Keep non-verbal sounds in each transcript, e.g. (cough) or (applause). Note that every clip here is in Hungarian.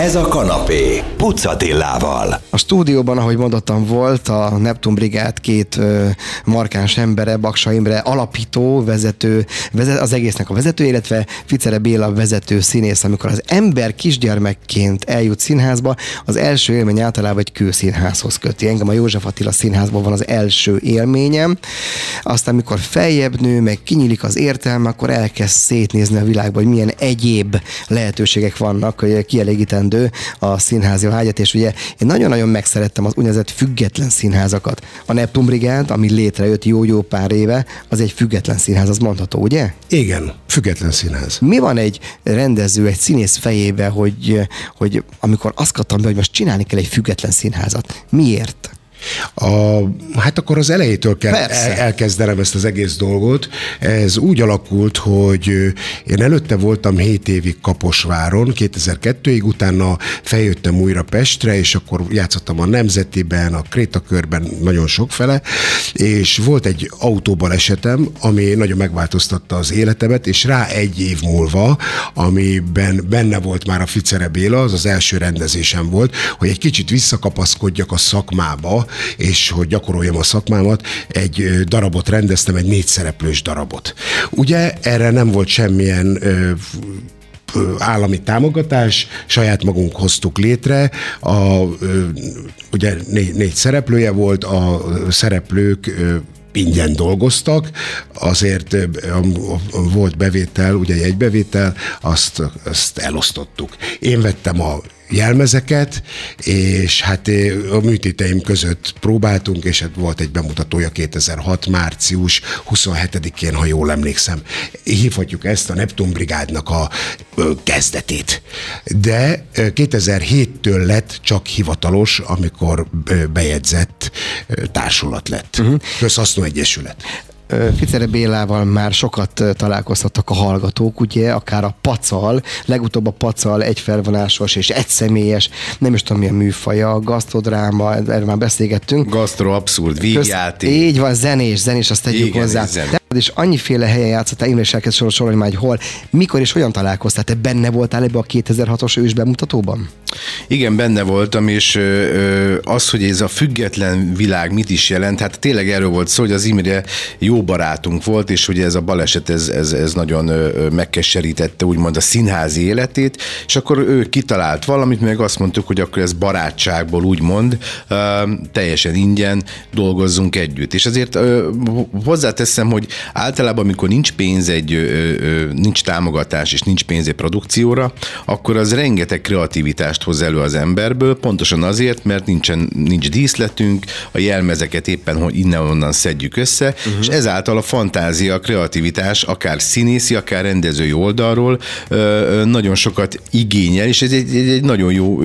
Ez a kanapé, Pucatillával. A stúdióban, ahogy mondottam, volt a Neptun Brigád két ö, markáns embere, Baksa Imre alapító, vezető, vezet, az egésznek a vezető, illetve Ficere Béla vezető színész. Amikor az ember kisgyermekként eljut színházba, az első élmény általában egy kőszínházhoz köti. Engem a József Attila színházban van az első élményem. Aztán, amikor feljebb nő, meg kinyílik az értelme, akkor elkezd szétnézni a világban, hogy milyen egyéb lehetőségek vannak, hogy kielégíteni elegendő a színházi vágyat, és ugye én nagyon-nagyon megszerettem az úgynevezett független színházakat. A Neptun Brigád, ami létrejött jó-jó pár éve, az egy független színház, az mondható, ugye? Igen, független színház. Mi van egy rendező, egy színész fejébe, hogy, hogy amikor azt kaptam be, hogy most csinálni kell egy független színházat. Miért? A, hát akkor az elejétől kell el, elkezdenem ezt az egész dolgot. Ez úgy alakult, hogy én előtte voltam 7 évig Kaposváron, 2002-ig, utána feljöttem újra Pestre, és akkor játszottam a Nemzetiben, a Krétakörben, nagyon sokfele, és volt egy autóbal esetem, ami nagyon megváltoztatta az életemet, és rá egy év múlva, amiben benne volt már a Ficere Béla, az az első rendezésem volt, hogy egy kicsit visszakapaszkodjak a szakmába, és hogy gyakoroljam a szakmámat, egy darabot rendeztem, egy négy szereplős darabot. Ugye erre nem volt semmilyen állami támogatás, saját magunk hoztuk létre, a, ugye négy, négy szereplője volt, a szereplők ingyen dolgoztak, azért volt bevétel, ugye egy bevétel, azt, azt elosztottuk. Én vettem a jelmezeket, és hát eh, a műtéteim között próbáltunk, és hát volt egy bemutatója 2006. március 27-én, ha jól emlékszem. Hívhatjuk ezt a Neptun Brigádnak a kezdetét. De 2007-től lett csak hivatalos, amikor bejegyzett társulat lett. Uh-huh. Közhasznú egyesület. Ficere Bélával már sokat találkoztattak a hallgatók, ugye, akár a pacal, legutóbb a pacal egy felvonásos és egy személyes, nem is tudom mi a műfaja, a gasztrodráma, erről már beszélgettünk. Gasztro abszurd, vígjáték. Így van, zenés, zenés, azt tegyük Igen, hozzá. És annyiféle helyen játszottál, én is elkezd sorolni már, hogy hol, mikor és hogyan találkoztál? Te benne voltál ebbe a 2006-os ős bemutatóban? Igen, benne voltam, és ö, az, hogy ez a független világ mit is jelent, hát tényleg erről volt szó, hogy az Imre jó barátunk volt, és ugye ez a baleset, ez, ez, ez nagyon megkeserítette úgymond a színházi életét, és akkor ő kitalált valamit, meg azt mondtuk, hogy akkor ez barátságból úgymond ö, teljesen ingyen dolgozzunk együtt. És azért ö, hozzáteszem, hogy általában, amikor nincs pénz egy, nincs támogatás és nincs pénz egy produkcióra, akkor az rengeteg kreativitást hoz elő az emberből, pontosan azért, mert nincsen, nincs díszletünk, a jelmezeket éppen hogy innen-onnan szedjük össze, uh-huh. és ezáltal a fantázia, a kreativitás, akár színészi, akár rendezői oldalról nagyon sokat igényel, és ez egy, egy, egy nagyon jó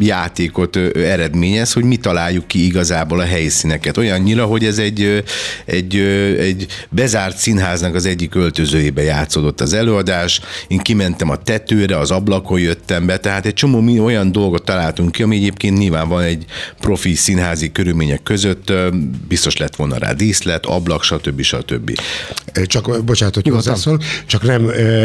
játékot eredményez, hogy mi találjuk ki igazából a helyszíneket. Olyannyira, hogy ez egy, egy, egy bezárt színháznak az egyik öltözőjébe játszódott az előadás, én kimentem a tetőre, az ablakon jöttem be, tehát egy csomó mi olyan dolgot találtunk ki, ami egyébként nyilván van egy profi színházi körülmények között, biztos lett volna rá díszlet, ablak, stb. stb. Csak, bocsánat, hogy hozzászól, csak nem,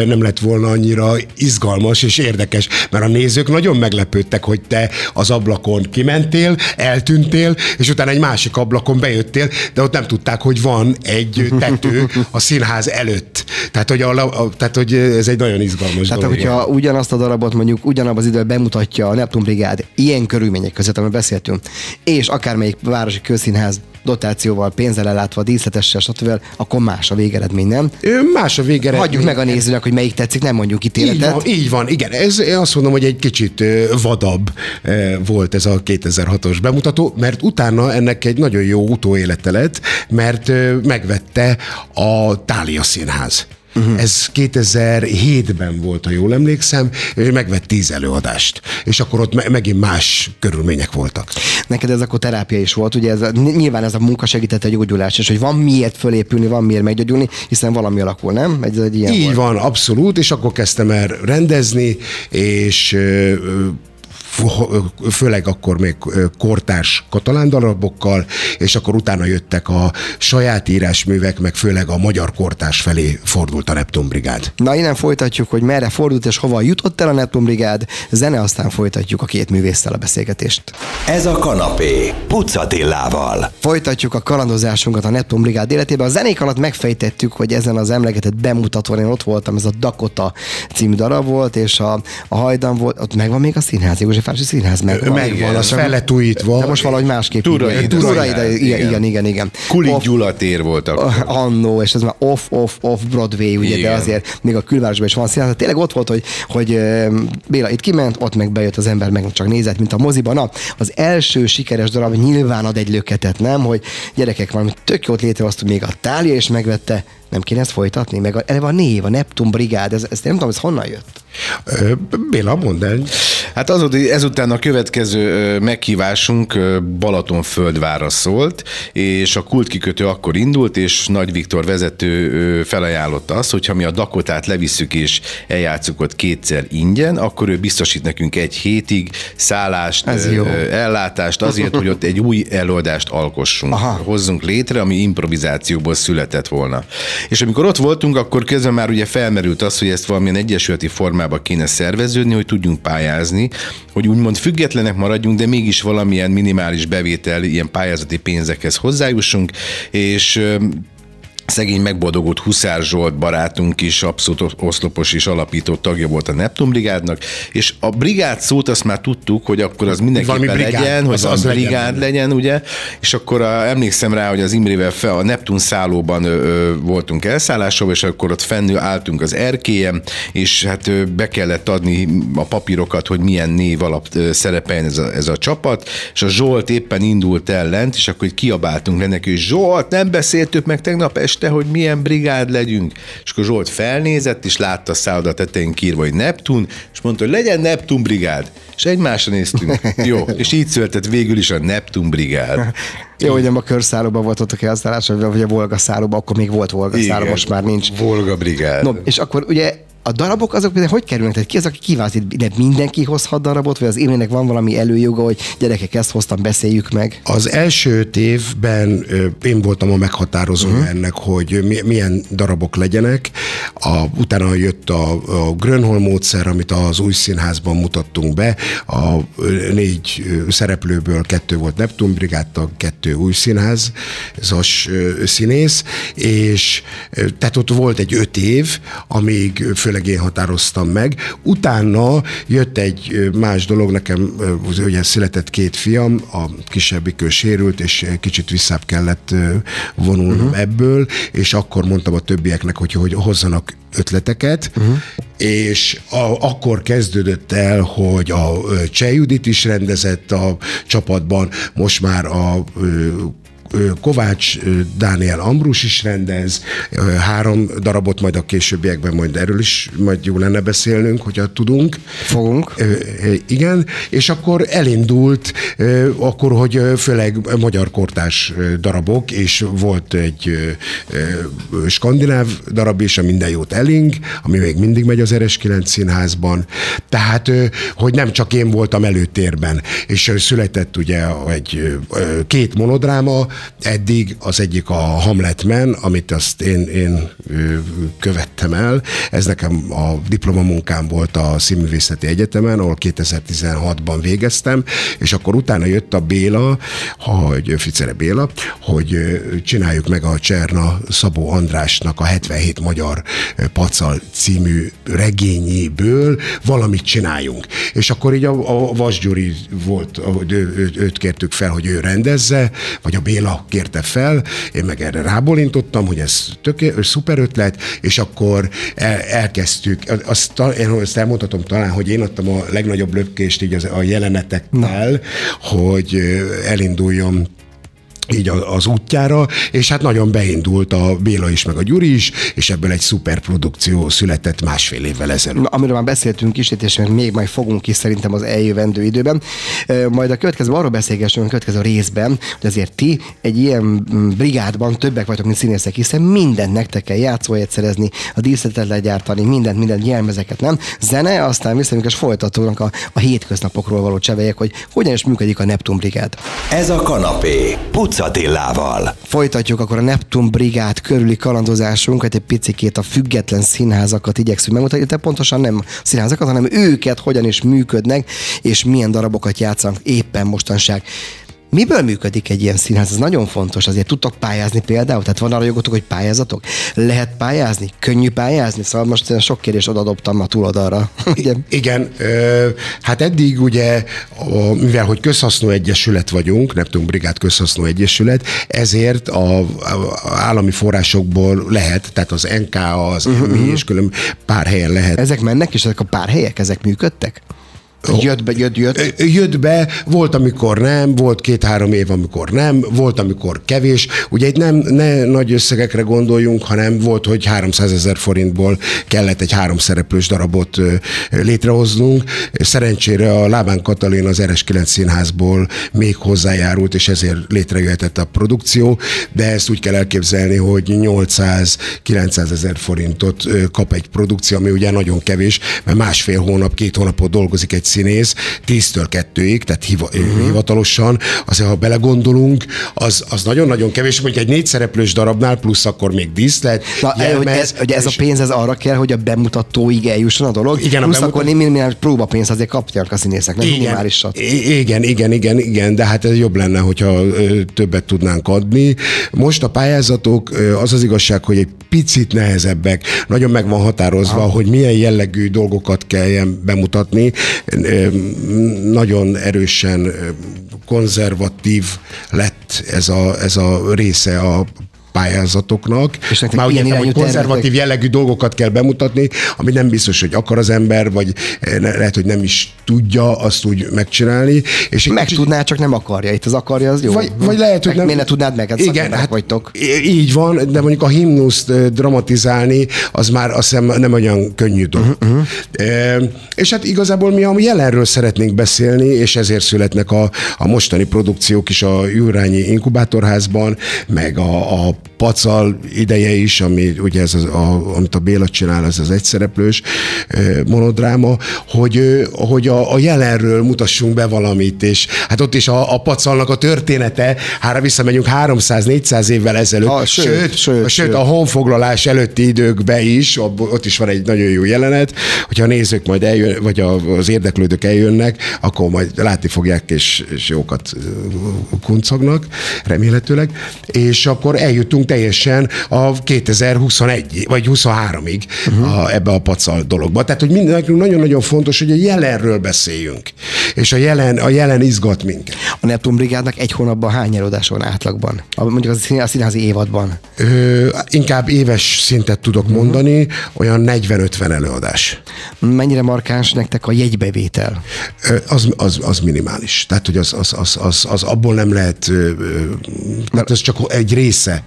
nem lett volna annyira izgalmas és érdekes, mert a nézők nagyon meglepődtek, hogy te az ablakon kimentél, eltűntél, és utána egy másik ablakon bejöttél, de ott nem tudták, hogy van egy (laughs) tető (laughs) a színház előtt. Tehát, hogy, a, a, tehát, hogy ez egy nagyon izgalmas tehát, dolog. hogyha ugyanazt a darabot mondjuk ugyanabban az időben bemutatja a Neptun Brigád ilyen körülmények között, amiről beszéltünk, és akármelyik városi közszínház dotációval, pénzzel ellátva, díszletessel, stb., akkor más a végeredmény, nem? Más a végeredmény. Hagyjuk meg a nézőnek, hogy melyik tetszik, nem mondjuk ítéletet. Így van, így van igen. Ez, én azt mondom, hogy egy kicsit vadabb volt ez a 2006-os bemutató, mert utána ennek egy nagyon jó utóélete lett, mert megvette a Tália Színház. Uh-huh. Ez 2007-ben volt, ha jól emlékszem, és megvett tíz előadást. És akkor ott me- megint más körülmények voltak. Neked ez akkor terápia is volt, ugye ez a, nyilván ez a munka segítette a gyógyulás, és hogy van miért fölépülni, van miért meggyógyulni, hiszen valami alakul, nem? Ez egy ilyen Így volt. van, abszolút, és akkor kezdtem el rendezni, és főleg akkor még kortárs katalán darabokkal, és akkor utána jöttek a saját írásművek, meg főleg a magyar kortárs felé fordult a Neptun Brigád. Na innen folytatjuk, hogy merre fordult és hova jutott el a Neptun Brigád, zene, aztán folytatjuk a két művésszel a beszélgetést. Ez a kanapé, Pucatillával. Folytatjuk a kalandozásunkat a Neptun Brigád életében. A zenék alatt megfejtettük, hogy ezen az emlegetett bemutatón én ott voltam, ez a Dakota című darab volt, és a, a hajdan volt, ott megvan még a színház, Józsefvárosi Színház megvan. Megvan, az felletújítva. De most valahogy másképp. Turai, Turai, de igen, igen, igen. igen. Kulik Gyula tér volt akkor. Annó, és ez már off, off, off Broadway, ugye, igen. de azért még a külvárosban is van színház. Tényleg ott volt, hogy, hogy Béla itt kiment, ott meg bejött az ember, meg csak nézett, mint a moziban. Na, az első sikeres darab nyilván ad egy löketet, nem? Hogy gyerekek, valami tök jót létrehoztunk, még a Tália is megvette, nem kéne ezt folytatni? Meg a, eleve a név, a Neptun Brigád, ez, ez nem tudom, ez honnan jött? Béla, mondd el. Hát az, ezután a következő meghívásunk Balatonföldvára szólt, és a kultkikötő akkor indult, és Nagy Viktor vezető felajánlotta azt, hogy ha mi a Dakotát levisszük és eljátszuk ott kétszer ingyen, akkor ő biztosít nekünk egy hétig szállást, Ez jó. ellátást azért, hogy ott egy új előadást alkossunk, Aha. hozzunk létre, ami improvizációból született volna. És amikor ott voltunk, akkor közben már ugye felmerült az, hogy ezt valamilyen egyesületi formába kéne szerveződni, hogy tudjunk pályázni, hogy úgymond függetlenek maradjunk, de mégis valamilyen minimális bevétel, ilyen pályázati pénzekhez hozzájussunk, és szegény megboldogult Huszár Zsolt barátunk is, abszolút oszlopos és alapító tagja volt a Neptun brigádnak, és a brigád szót azt már tudtuk, hogy akkor az mindenképpen brigád, legyen, hogy az, az, brigád legyen, legyen, ugye, és akkor a, emlékszem rá, hogy az Imrével fel a Neptun szállóban ö, ö, voltunk elszállásról, és akkor ott fennül álltunk az erkélyen, és hát ö, be kellett adni a papírokat, hogy milyen név alap ö, szerepeljen ez a, ez a csapat, és a Zsolt éppen indult el lent, és akkor kiabáltunk le neki, hogy Zsolt, nem beszéltük meg tegnap este, este, hogy milyen brigád legyünk. És akkor Zsolt felnézett, és látta a szálloda tetején kírva, hogy Neptun, és mondta, hogy legyen Neptun brigád. És egymásra néztünk. (laughs) Jó, és így született végül is a Neptun brigád. Jó, hogy nem a körszállóban voltatok elszállás, vagy a Volga szállóban, akkor még volt Volga szálló, most már nincs. Volga brigád. No, és akkor ugye a darabok azok például hogy kerülnek? Tehát ki az, aki kiválasztít? De mindenki hozhat darabot, vagy az élőnek van valami előjoga, hogy gyerekek, ezt hoztam, beszéljük meg? Az első évben én voltam a meghatározó uh-huh. ennek, hogy milyen darabok legyenek. A, utána jött a, a Grönholm módszer, amit az új színházban mutattunk be. A négy szereplőből kettő volt Neptun brigádtag, kettő új színház, zas színész, és tehát ott volt egy öt év, amíg főleg én határoztam meg. Utána jött egy más dolog, nekem ugye született két fiam, a kisebbik ő sérült, és kicsit visszább kellett vonulnom uh-huh. ebből, és akkor mondtam a többieknek, hogy, hogy hozzanak ötleteket, uh-huh. és a, akkor kezdődött el, hogy a Cseh Judit is rendezett a csapatban, most már a Kovács Dániel Ambrus is rendez, három darabot, majd a későbbiekben majd erről is majd jó lenne beszélnünk, hogyha tudunk. Fogunk. Igen, és akkor elindult, akkor, hogy főleg magyar kortás darabok, és volt egy skandináv darab is, a Minden jót eling, ami még mindig megy az Eres 9 színházban. Tehát, hogy nem csak én voltam előtérben, és született ugye egy két monodráma, eddig az egyik a Hamlet Men, amit azt én, én követtem el. Ez nekem a diplomamunkám volt a Színművészeti Egyetemen, ahol 2016-ban végeztem, és akkor utána jött a Béla, hogy Ficere Béla, hogy csináljuk meg a Cserna Szabó Andrásnak a 77 magyar pacal című regényéből valamit csináljunk. És akkor így a, a Vas Gyuri volt, hogy ő, őt kértük fel, hogy ő rendezze, vagy a Béla kérte fel, én meg erre rábolintottam, hogy ez töké, szuper ötlet, és akkor el, elkezdtük, azt, én azt elmondhatom talán, hogy én adtam a legnagyobb lökést így az, a jelenetekkel, Na. hogy elinduljon így az útjára, és hát nagyon beindult a Béla is, meg a Gyuri is, és ebből egy szuper produkció született másfél évvel ezelőtt. Na, amiről már beszéltünk is, és még majd fogunk is szerintem az eljövendő időben. Majd a következő arról beszélgessünk a következő részben, hogy azért ti egy ilyen mm, brigádban többek vagytok, mint színészek, hiszen mindent nektek kell játszóhelyet szerezni, a díszletet legyártani, mindent, mindent jelmezeket, nem? Zene, aztán visszajönünk és folytatódnak a, a hétköznapokról való csevelyek, hogy hogyan is működik a Neptun brigád. Ez a kanapé. Puc Attillával. Folytatjuk akkor a Neptun Brigád körüli kalandozásunkat, egy picikét a független színházakat igyekszünk megmutatni, de pontosan nem színházakat, hanem őket hogyan is működnek, és milyen darabokat játszanak éppen mostanság. Miből működik egy ilyen színház? Ez nagyon fontos. Azért tudtok pályázni például? Tehát van arra jogotok, hogy pályázatok? Lehet pályázni? Könnyű pályázni? Szóval most sok kérdés odadobtam a túloldalra. (laughs) Igen, Igen hát eddig ugye, mivel hogy közhasznú egyesület vagyunk, Neptun Brigád közhasznú egyesület, ezért a, a állami forrásokból lehet, tehát az NK, az uh-huh. Mhm, MI, és külön pár helyen lehet. Ezek mennek, és ezek a pár helyek, ezek működtek? Jött be, jött, jött. Jött be, volt, amikor nem, volt két-három év, amikor nem, volt, amikor kevés. Ugye itt nem ne nagy összegekre gondoljunk, hanem volt, hogy 300 ezer forintból kellett egy három szereplős darabot létrehoznunk. Szerencsére a Lábán Katalin az RS9 színházból még hozzájárult, és ezért létrejöhetett a produkció, de ezt úgy kell elképzelni, hogy 800-900 ezer forintot kap egy produkció, ami ugye nagyon kevés, mert másfél hónap, két hónapot dolgozik egy színész, 10-től 2-ig, tehát hiva, uh-huh. hivatalosan, azért ha belegondolunk, az, az nagyon-nagyon kevés, mondjuk egy négy szereplős darabnál, plusz akkor még díszlet. Na, jelmez, hogy ez, hogy ez a pénz ez arra kell, hogy a bemutatóig eljusson a dolog, igen, plusz a bemutat... akkor némi próbapénzt azért kapják a színészek, nem igen, igen, igen, igen, igen, de hát ez jobb lenne, hogyha többet tudnánk adni. Most a pályázatok, az az igazság, hogy egy picit nehezebbek, nagyon meg van határozva, ah. hogy milyen jellegű dolgokat kelljen bemutatni nagyon erősen konzervatív lett ez a, ez a része a pályázatoknak. És Már ugye nem, hogy konzervatív tervetek... jellegű dolgokat kell bemutatni, ami nem biztos, hogy akar az ember, vagy eh, lehet, hogy nem is tudja azt úgy megcsinálni. És meg kicsit... tudná, csak nem akarja. Itt az akarja, az jó. Vagy, vagy lehet, hogy meg nem... Miért ne tudnád meg? Hát Igen, hát vagytok. Így van, de mondjuk a himnuszt eh, dramatizálni, az már azt hiszem nem olyan könnyű dolog. Uh-huh. E, és hát igazából mi a jelenről szeretnénk beszélni, és ezért születnek a, a mostani produkciók is a Jurányi Inkubátorházban, meg a, a pacal ideje is, ami ugye ez az, a, amit a Béla csinál, ez az egyszereplős monodráma, hogy, hogy a, a jelenről mutassunk be valamit, és hát ott is a, a pacalnak a története, hára visszamegyünk 300-400 évvel ezelőtt, a, sőt, sőt, sőt, sőt, a honfoglalás előtti időkbe is, ott is van egy nagyon jó jelenet, hogyha a nézők majd eljön, vagy az érdeklődők eljönnek, akkor majd látni fogják, és, és jókat kuncognak, remélhetőleg, és akkor eljutunk jutunk teljesen a 2021 vagy 23-ig uh-huh. a, ebbe a pacal dologba. Tehát, hogy nekünk nagyon-nagyon fontos, hogy a jelenről beszéljünk. És a jelen, a jelen izgat minket. A Neptun Brigádnak egy hónapban hány előadás van átlagban? Mondjuk a színházi évadban? Ö, inkább éves szintet tudok uh-huh. mondani, olyan 40-50 előadás. Mennyire markáns nektek a jegybevétel? Ö, az, az, az minimális. Tehát, hogy az, az, az, az, az abból nem lehet, mert ez csak egy része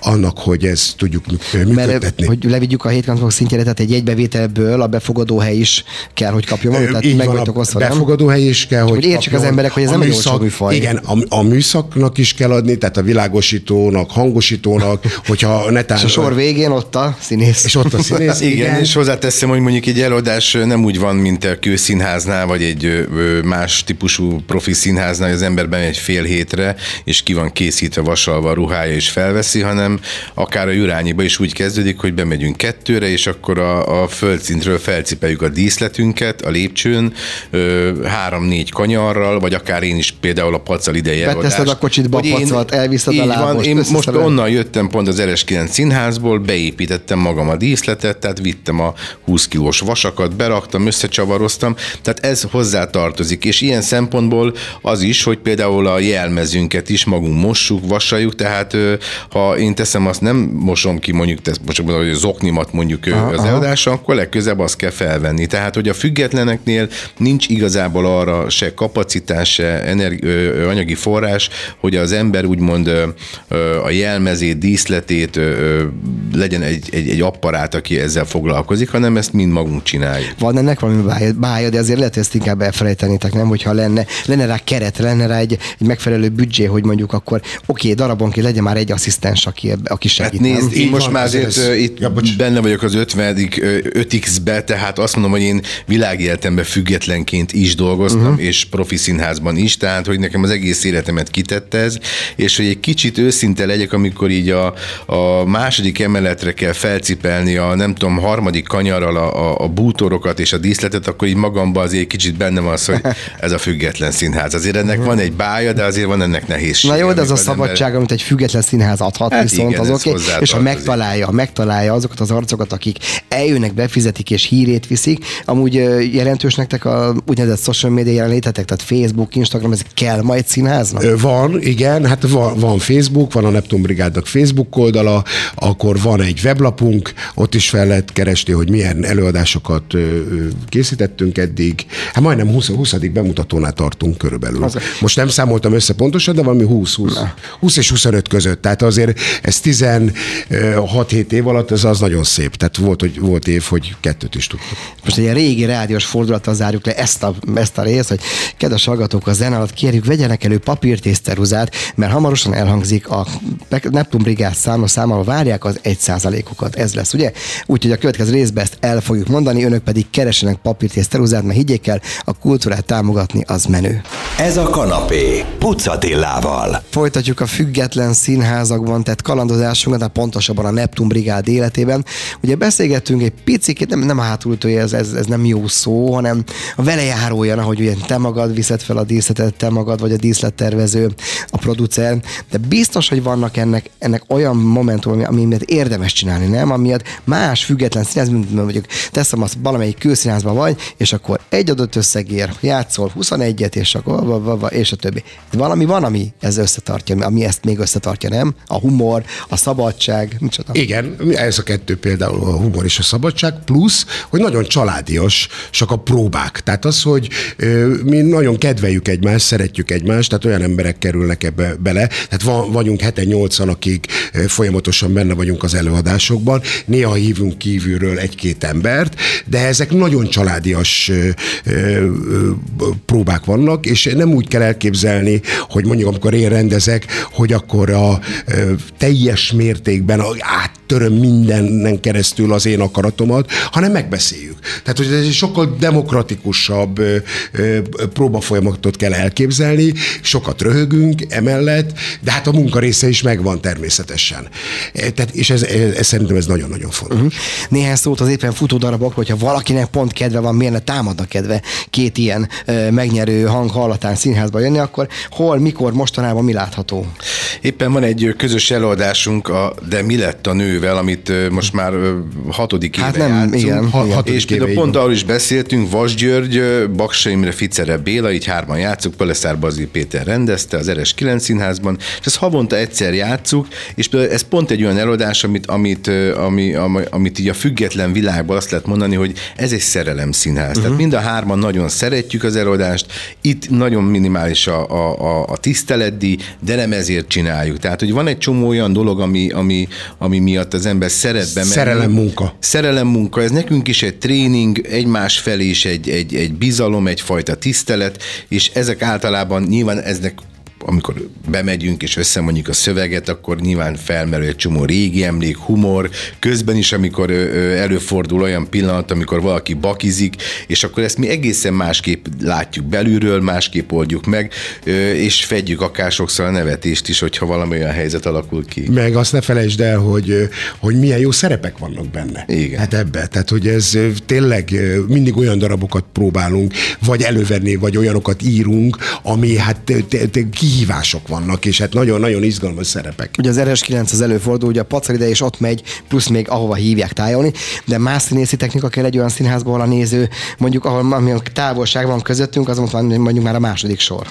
annak, hogy ezt tudjuk működtetni. Mert, hogy levigyük a hétköznapok szintjére, tehát egy egybevételből a befogadóhely is kell, hogy kapjon valamit, tehát Így meg van, a osztva, befogadóhely is kell, hogy, hogy értsük az emberek, hogy ez nem műszak, egy műfaj. Igen, a, a műszaknak is kell adni, tehát a világosítónak, hangosítónak, (laughs) hogyha netán... És a sor végén ott a színész. És ott a színész, (laughs) igen. igen. és hozzáteszem, hogy mondjuk egy előadás nem úgy van, mint a kőszínháznál, vagy egy más típusú profi színháznál, hogy az ember bemegy egy fél hétre, és ki van készítve vasalva a ruhája, és felveszi, hanem hanem akár a Jurányiba is úgy kezdődik, hogy bemegyünk kettőre, és akkor a, a földszintről felcipeljük a díszletünket a lépcsőn, három-négy kanyarral, vagy akár én is például a pacal ideje Beteszed a kocsidba a pacalt, elviszed a lábost. Van, én most onnan jöttem pont az RS9 színházból, beépítettem magam a díszletet, tehát vittem a 20 kilós vasakat, beraktam, összecsavaroztam, tehát ez hozzá tartozik, és ilyen szempontból az is, hogy például a jelmezünket is magunk mossuk, vasaljuk, tehát ha én teszem, azt nem mosom ki mondjuk, tesz, most mondom, hogy zoknimat mondjuk aha, az előadása, akkor legközebb azt kell felvenni. Tehát, hogy a függetleneknél nincs igazából arra se kapacitás, se energi, anyagi forrás, hogy az ember úgymond a jelmezét, díszletét legyen egy, egy, egy apparát, aki ezzel foglalkozik, hanem ezt mind magunk csináljuk. Van ennek valami bája, de azért lehet, hogy ezt inkább elfelejtenétek, nem? Hogyha lenne, lenne rá keret, lenne rá egy, egy megfelelő büdzsé, hogy mondjuk akkor oké, okay, darabonként legyen már egy asszisztens, aki, aki segít. Hát nézd, én most már azért ez, itt ja, benne vagyok az 50 5X-be, tehát azt mondom, hogy én világéletemben függetlenként is dolgoztam, uh-huh. és profi színházban is, tehát hogy nekem az egész életemet kitette ez, és hogy egy kicsit őszinte legyek, amikor így a, a második emeletre kell felcipelni a nem tudom, harmadik kanyarral a, a, a bútorokat és a díszletet, akkor így magamban azért egy kicsit bennem az, hogy (laughs) ez a független színház. Azért ennek uh-huh. van egy bája, de azért van ennek nehézség. Na jó, de az a szabadság, ember... amit egy független színház adhat, hát viszont igen, az oké, okay, és ha megtalálja, megtalálja azokat az arcokat, akik eljönnek, befizetik és hírét viszik, amúgy jelentős nektek a úgynevezett social media jelenlétetek, tehát Facebook, Instagram, ez kell majd színháznak? Van, igen, hát van, van Facebook, van a Neptun Brigádnak Facebook oldala, akkor van egy weblapunk, ott is fel lehet keresni, hogy milyen előadásokat készítettünk eddig. Hát majdnem 20, 20. bemutatónál tartunk körülbelül. Az Most nem számoltam össze pontosan, de valami 20, 20, 20 és 25 között. Tehát azért ez 16-7 év alatt ez az nagyon szép. Tehát volt, hogy, volt év, hogy kettőt is tudtuk. Most egy ilyen régi rádiós fordulattal zárjuk le ezt a, ezt a részt, hogy kedves hallgatók, a zene alatt kérjük, vegyenek elő papírt és ceruzát, mert hamarosan elhangzik a Neptun Brigád számos számmal várják az egy százalékokat. Ez lesz, ugye? Úgyhogy a következő részben ezt el fogjuk mondani, önök pedig keresenek papírt és ceruzát, mert higgyék el, a kultúrát támogatni az menő. Ez a kanapé, Pucatillával. Folytatjuk a független színházakban, tehát kalandozásunkat, de pontosabban a Neptun Brigád életében. Ugye beszélgettünk egy picit, nem, nem a hátulütője, ez, ez, ez, nem jó szó, hanem a velejárója, ahogy ugye te magad viszed fel a díszletet, te magad vagy a díszlettervező, a producer, de biztos, hogy vannak ennek, ennek olyan momentum, ami, ami miatt érdemes csinálni, nem? Amiatt más független színház, mint mondjuk teszem azt, valamelyik kőszínházban vagy, és akkor egy adott összegért játszol 21-et, és akkor és a többi. Valami van, ami ez összetartja, ami ezt még összetartja, nem? A humor, a szabadság, micsoda. Igen, ez a kettő például a humor és a szabadság, plusz, hogy nagyon családias, csak a próbák. Tehát az, hogy mi nagyon kedveljük egymást, szeretjük egymást, tehát olyan emberek kerülnek ebbe bele. Tehát van, vagyunk heten nyolcan, akik folyamatosan benne vagyunk az előadásokban. Néha hívunk kívülről egy-két embert, de ezek nagyon családias próbák vannak, és nem úgy kell elképzelni, hogy mondjuk amikor én rendezek, hogy akkor a ö, teljes mértékben áttöröm mindennen keresztül az én akaratomat, hanem megbeszéljük. Tehát, hogy ez egy sokkal demokratikusabb próbafolyamatot kell elképzelni, sokat röhögünk emellett, de hát a munka része is megvan természetesen. E, tehát, és ez, ez, ez szerintem ez nagyon-nagyon fontos. Uh-huh. Néhány szót az éppen futó darabok, hogyha valakinek pont kedve van, miért ne támadna kedve két ilyen ö, megnyerő hang hallatán színházba jönni, akkor hol, mikor, mostanában mi látható? Éppen van egy közös előadásunk, a De mi lett a nővel, amit most már hatodik hát éve nem, játszunk. Igen, ha, igen. És például pont arról is beszéltünk, Vas György, Baksa Imre, Ficere Béla, így hárman játszuk, Paleszár Bazi Péter rendezte az Eres 9 színházban, és ezt havonta egyszer játszuk, és például ez pont egy olyan előadás, amit, amit, ami, ami, amit így a független világban azt lehet mondani, hogy ez egy szerelem színház. Uh-huh. Tehát mind a hárman nagyon szeretjük az előadást, itt nagyon minimális a, a, a, a tiszteletdi, de nem ezért csináljuk. Tehát, hogy van egy csomó olyan dolog, ami, ami, ami miatt az ember szeret bemenni. Szerelem munka. Szerelem munka, ez nekünk is egy tréning, egymás felé is egy, egy, egy bizalom, egyfajta tisztelet, és ezek általában nyilván eznek amikor bemegyünk és összemondjuk a szöveget, akkor nyilván felmerül egy csomó régi emlék, humor, közben is, amikor előfordul olyan pillanat, amikor valaki bakizik, és akkor ezt mi egészen másképp látjuk belülről, másképp oldjuk meg, és fedjük akár sokszor a nevetést is, hogyha valami olyan helyzet alakul ki. Meg azt ne felejtsd el, hogy, hogy milyen jó szerepek vannak benne. Igen. Hát ebbe. Tehát, hogy ez tényleg mindig olyan darabokat próbálunk, vagy elővenni, vagy olyanokat írunk, ami hát te, te, kihívások vannak, és hát nagyon-nagyon izgalmas szerepek. Ugye az RS9 az előfordul, ugye a pacar ide és ott megy, plusz még ahova hívják tájolni, de más színészi technika kell egy olyan színházból, ahol a néző, mondjuk ahol ami távolság van közöttünk, az mondjuk már a második sor.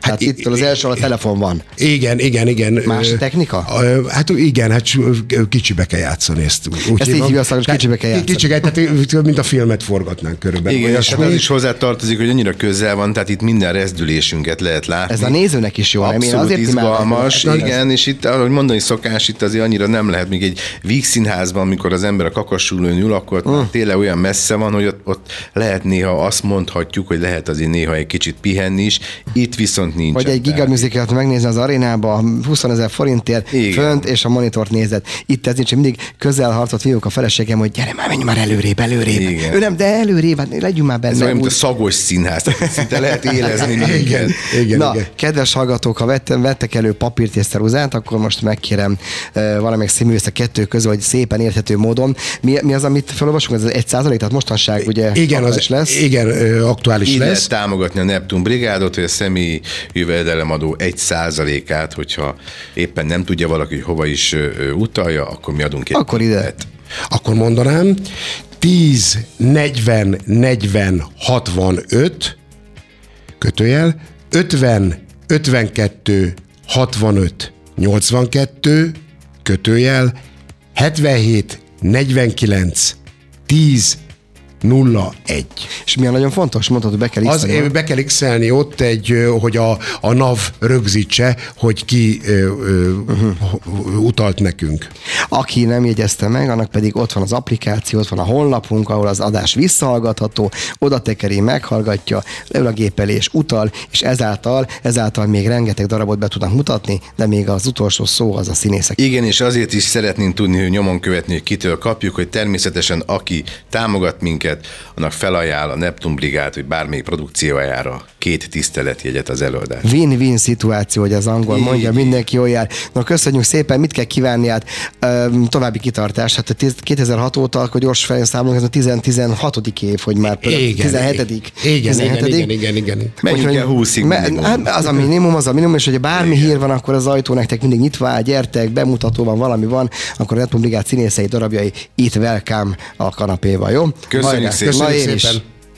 Hát itt az első a telefon van. Igen, igen, igen. Más technika? Hát igen, hát kicsibe kell játszani ezt. Úgy ezt így hívja hogy kicsibe kell játszani. Kicsibe, tehát mint a filmet forgatnánk körülbelül. Igen, és hát az is hozzá tartozik, hogy annyira közel van, tehát itt minden rezdülésünket lehet látni. Ez a nézőnek is jó, Abszolút nem? Én azért izgalmas, igen, és itt, ahogy mondani szokás, itt azért annyira nem lehet, még egy vígszínházban, amikor az ember a kakasülőn ül, akkor mm. tényleg olyan messze van, hogy ott, ott lehet néha azt mondhatjuk, hogy lehet azért néha egy kicsit pihenni is, itt viszont nincs. Vagy egy gigaműzikát megnézni az arénába, 20 ezer forintért Igen. fönt, és a monitort nézed. Itt ez nincs, mindig közel harcot vívjuk a feleségem, hogy gyere már, menj már előrébb, előrébb. Igen. Ő nem, de előrébb, hát legyünk már benne. Ez olyan, mint a szagos színház, szinte lehet élezni. (laughs) igen, igen, Na, igen. kedves hallgatók, ha vettem, vettek elő papírt és szeruzát, akkor most megkérem uh, valamelyik színművész a kettő közül, hogy szépen érthető módon. Mi, mi az, amit felolvasunk? Ez egy százalék, tehát mostanság ugye igen, az, lesz. Igen, aktuális Így lesz. támogatni a Neptun brigádot, hogy a személyi jövedelemadó egy százalékát, hogyha éppen nem tudja valaki, hogy hova is utalja, akkor mi adunk egy. Akkor ide. Akkor mondanám, 10, 40, 40, 65, kötőjel, 50, 52, 65, 82, kötőjel, 77, 49, 10, 01. És mi a nagyon fontos? Mondtad, hogy be kell Az, be kell x ott egy, hogy a, a NAV rögzítse, hogy ki ö, ö, uh-huh. utalt nekünk. Aki nem jegyezte meg, annak pedig ott van az applikáció, ott van a honlapunk, ahol az adás visszahallgatható, oda tekeri, meghallgatja, leül a gépelés, utal, és ezáltal, ezáltal még rengeteg darabot be tudnak mutatni, de még az utolsó szó az a színészek. Igen, és azért is szeretnénk tudni, hogy nyomon követni, hogy kitől kapjuk, hogy természetesen aki támogat minket, minket, annak felajánl a Neptun Brigád, hogy bármelyik produkciójára két tiszteletjegyet az előadás. Win-win szituáció, hogy az angol így, mondja, mindenki jól jár. Na köszönjük szépen, mit kell kívánni át? További kitartás, hát 2006 óta, akkor gyors felszámolunk, ez a 16. év, hogy már igen, 17. Igen, 17. igen, igen, igen, igen. Menjünk el 20 me, hát az a minimum, az a minimum, és hogyha bármi igen. hír van, akkor az ajtó nektek mindig nyitva áll, gyertek, bemutató van, valami van, akkor a Neptun Brigád színészei darabjai itt welcome a kanapéval, jó? Köszönjük szépen. Köszönjük szépen.